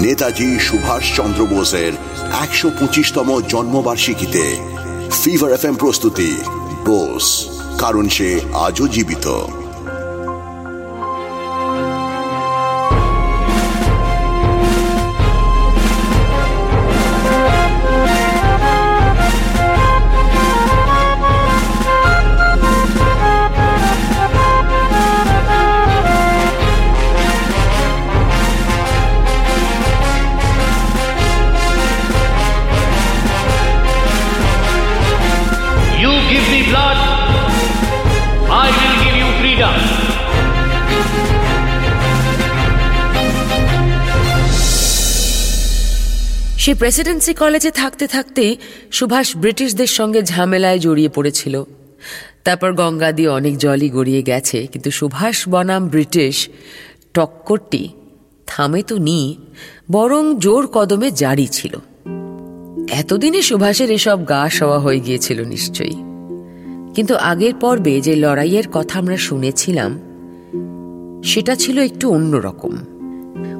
নেতাজি সুভাষ চন্দ্র বোসের একশো পঁচিশতম জন্মবার্ষিকীতে ফিভার এফ প্রস্তুতি। বোস, কারণ সে আজও জীবিত। সে প্রেসিডেন্সি কলেজে থাকতে থাকতেই সুভাষ ব্রিটিশদের সঙ্গে ঝামেলায় জড়িয়ে পড়েছিল। তারপর গঙ্গা দিয়ে অনেক জলই গড়িয়ে গেছে, কিন্তু সুভাষ বনাম ব্রিটিশ টক্করটি থামে তো নি, বরং জোর কদমে জারি ছিল। এতদিনে সুভাষের এসব গা সওয়া হয়ে গিয়েছিল নিশ্চয়ই। কিন্তু আগের পর্বে যে লড়াইয়ের কথা আমরা শুনেছিলাম, সেটা ছিল একটু অন্যরকম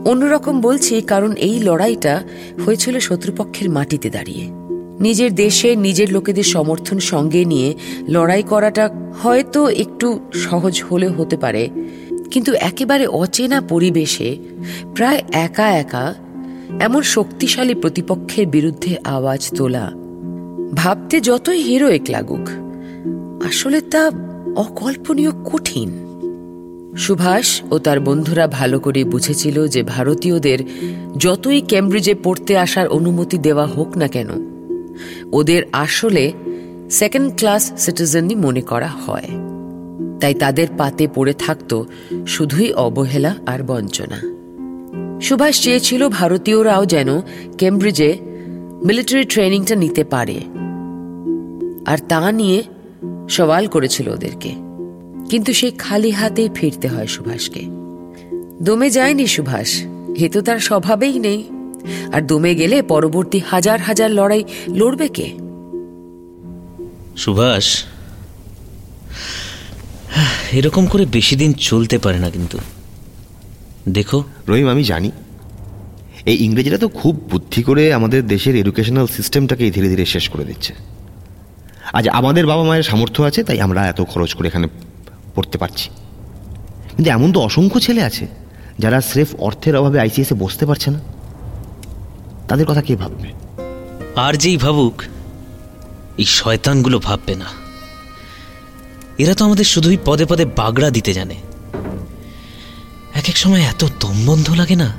অন্যরকম বলছি, কারণ এই লড়াইটা হয়েছিল শত্রুপক্ষের মাটিতে দাঁড়িয়ে। নিজের দেশে নিজের লোকেদের সমর্থন সঙ্গে নিয়ে লড়াই করাটা হয়তো একটু সহজ হলে হতে পারে, কিন্তু একেবারে অচেনা পরিবেশে প্রায় একা একা এমন শক্তিশালী প্রতিপক্ষের বিরুদ্ধে আওয়াজ তোলা, ভাবতে যতই হিরোইক লাগুক, আসলে তা অকল্পনীয় কঠিন। সুভাষ ও তার বন্ধুরা ভালো করে বুঝেছিল যে ভারতীয়দের যতই কেমব্রিজে পড়তে আসার অনুমতি দেওয়া হোক না কেন, ওদের আসলে সেকেন্ড ক্লাস সিটিজেনই মনে করা হয়। তাই তাদের পাতে পড়ে থাকত শুধুই অবহেলা আর বঞ্চনা। সুভাষ চেয়েছিল ভারতীয়রাও যেন কেমব্রিজে মিলিটারি ট্রেনিংটা নিতে পারে। আর তা নিয়ে সওয়াল করেছিল ওদেরকে। কিন্তু সেই খালি হাতেই ফিরতে হয় সুভাষকে। দমে যায়নি সুভাষ হে তো তার স্বভাবেই নেই। আর দমে গেলে পরবর্তী হাজার হাজার লড়াই লড়বে কে? সুভাষ এরকম করে বেশি দিন চলতে পারে না কিন্তু। দেখো। রহিম আমি জানি। এই ইংরেজিরা তো খুব বুদ্ধি করে আমাদের দেশের এডুকেশনাল সিস্টেমটাকে ধীরে ধীরে শেষ করে দিচ্ছে। আজ আমাদের বাবা মায়ের সামর্থ্য আছে তাই আমরা এত খরচ করে এখানে পড়তে পারছি। কিন্তু এমন তো অসংখ্য ছেলে আছে, যারা স্রেফ অর্থের অভাবে আইসিএসে বসতে পারছে না। তাদের কথা কে ভাববে? আর যেই ভাবুক, এই শয়তানগুলো ভাববে না। এরা তো আমাদের শুধুই পদে পদে বাগড়া দিতে জানে। এক এক সময় এত দমবন্ধ লাগে না?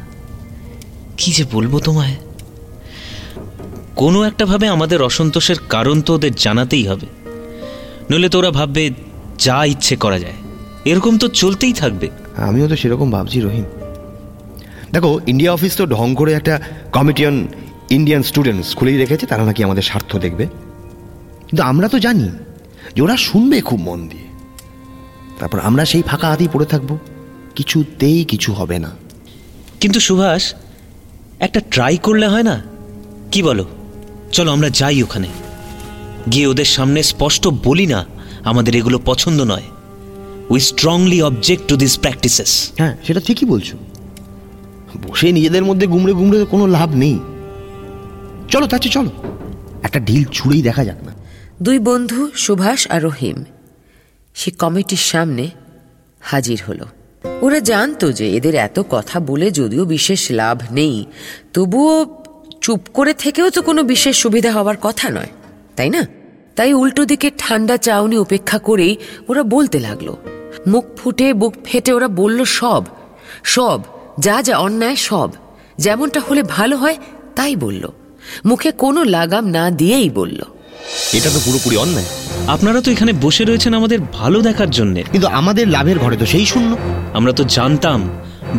কি যে বলব তোমায়? কোনো একটা ভাবে আমাদের অসন্তোষের কারণ তো ওদের জানাতেই হবে। নইলে তো ওরা ভাববে যা ইচ্ছে করা যায়। এরকম তো চলতেই থাকবে। আমিও তো সেরকম ভাবছি রহিম। দেখো ইন্ডিয়া অফিস তো ঢং করে একটা কমিটিয়ন ইন্ডিয়ান স্টুডেন্টস খুলেই রেখেছে তারা নাকি আমাদের স্বার্থ দেখবে। কিন্তু আমরা তো জানি যে ওরা শুনবে খুব মন দিয়ে। তারপর আমরা সেই ফাঁকা হাতেই পড়ে থাকব। কিছুতেই কিছু হবে না। কিন্তু সুভাষ একটা ট্রাই করলে হয় না? কি বলো? চলো আমরা যাই ওখানে। গিয়ে ওদের সামনে স্পষ্ট বলি না আমাদের এগুলো পছন্দ নয়। We strongly object to this practices হ্যাঁ সেটা ঠিকই বলছো। বসে নিজেদের মধ্যে গুমড়ে গুমড়ে কোনো লাভ নেই। চলো তাচ্ছে চলো। একটা ঢিল ছুঁড়েই দেখা যাক না। দুই বন্ধু সুভাষ আর রহিম সে কমিটির সামনে হাজির হলো। ওরা জানতো যে এদের এত কথা বলে যদিও বিশেষ লাভ নেই তবুও চুপ করে থেকেও তো কোনো বিশেষ সুবিধা হওয়ার কথা নয় তাই না? তাই উল্টো দিকে ঠান্ডা চাউনি উপেক্ষা করেই ওরা বলতে লাগল। মুখ ফুটে বুক ফেটে ওরা বলল সব সব যা যা অন্যায় সব। যেমনটা হলে ভালো হয় তাই বলল। মুখে কোনো লাগাম না দিয়েই বলল। এটা তো পুরোপুরি অন্যায়। আপনারা তো এখানে বসে রয়েছেন আমাদের ভালো দেখার জন্য। কিন্তু আমাদের লাভের ঘরে তো সেই শূন্য। আমরা তো জানতাম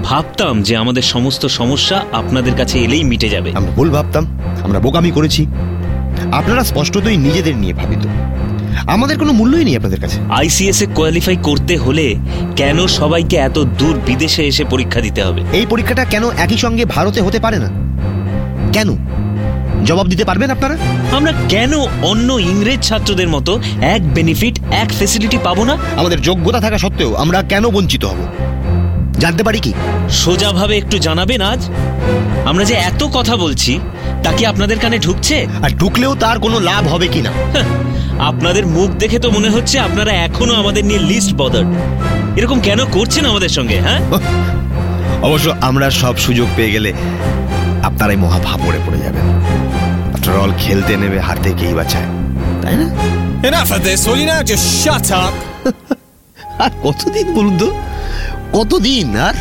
ভাবতাম যে আমাদের সমস্ত সমস্যা আপনাদের কাছে এলেই মিটে যাবে। আমরা ভুল ভাবতাম আমরা বোকামি করেছি আপনারা স্পষ্টতই নিজেদের নিয়ে ভাবিত। আমাদের কোনো মূল্যই নেই আপনাদের কাছে। আইসিএস এ কোয়ালিফাই করতে হলে কেন সবাইকে এত দূর বিদেশে এসে পরীক্ষা দিতে হবে? এই পরীক্ষাটা কেন একই সঙ্গে ভারতে হতে পারে না? কেন? জবাব দিতে পারবেন আপনারা? আমরা কেন অন্য ইংরেজ ছাত্রদের মতো এক বেনিফিট এক ফেসিলিটি পাবো না? আমাদের যোগ্যতা থাকা সত্ত্বেও আমরা কেন বঞ্চিত হব? জানতে পারি কি? সোজাভাবে একটু জানাবেন আজ? আমরা যে এত কথা বলছি তা কি আপনাদের কানে ঢুকছে? আর ঢুকলেও তার কোনো লাভ হবে কি না হাহ, আপনাদের মুখ দেখে তো মনে হচ্ছে আপনারা এখনও আমাদের নিয়ে লিস্ট বদার। এরকম কেন করছেন আমাদের সঙ্গে হ্যাঁ? অবশ্য আমরা সব সুযোগ পেয়ে গেলে আপনারাই মহাভাব পড়ে পড়ে যাবেন। আফটার অল খেলতে নেবে হাতে কেই বাঁচায় তাই না? Enough of this, will you now? Just shut up. আর কতদিন বলুন তো? কতদিন, আর?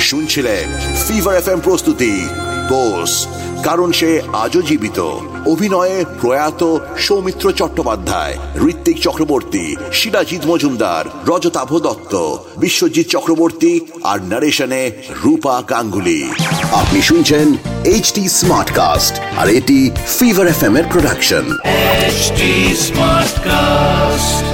শুনছিলেন ফিভার এফ প্রস্তুতি বোস কারণ সে আজও জীবিত। অভিনয়ে প্রয়াত সৌমিত্র চট্টোপাধ্যায়, ঋত্বিক চক্রবর্তী শিলাজিৎ মজুমদার, রজতাভ দত্ত, বিশ্বজিৎ চক্রবর্তী আর নারেশনে রূপা গাঙ্গুলি। আপনি শুনছেন HD Smartcast RT Fever FM Production. HD Smartcast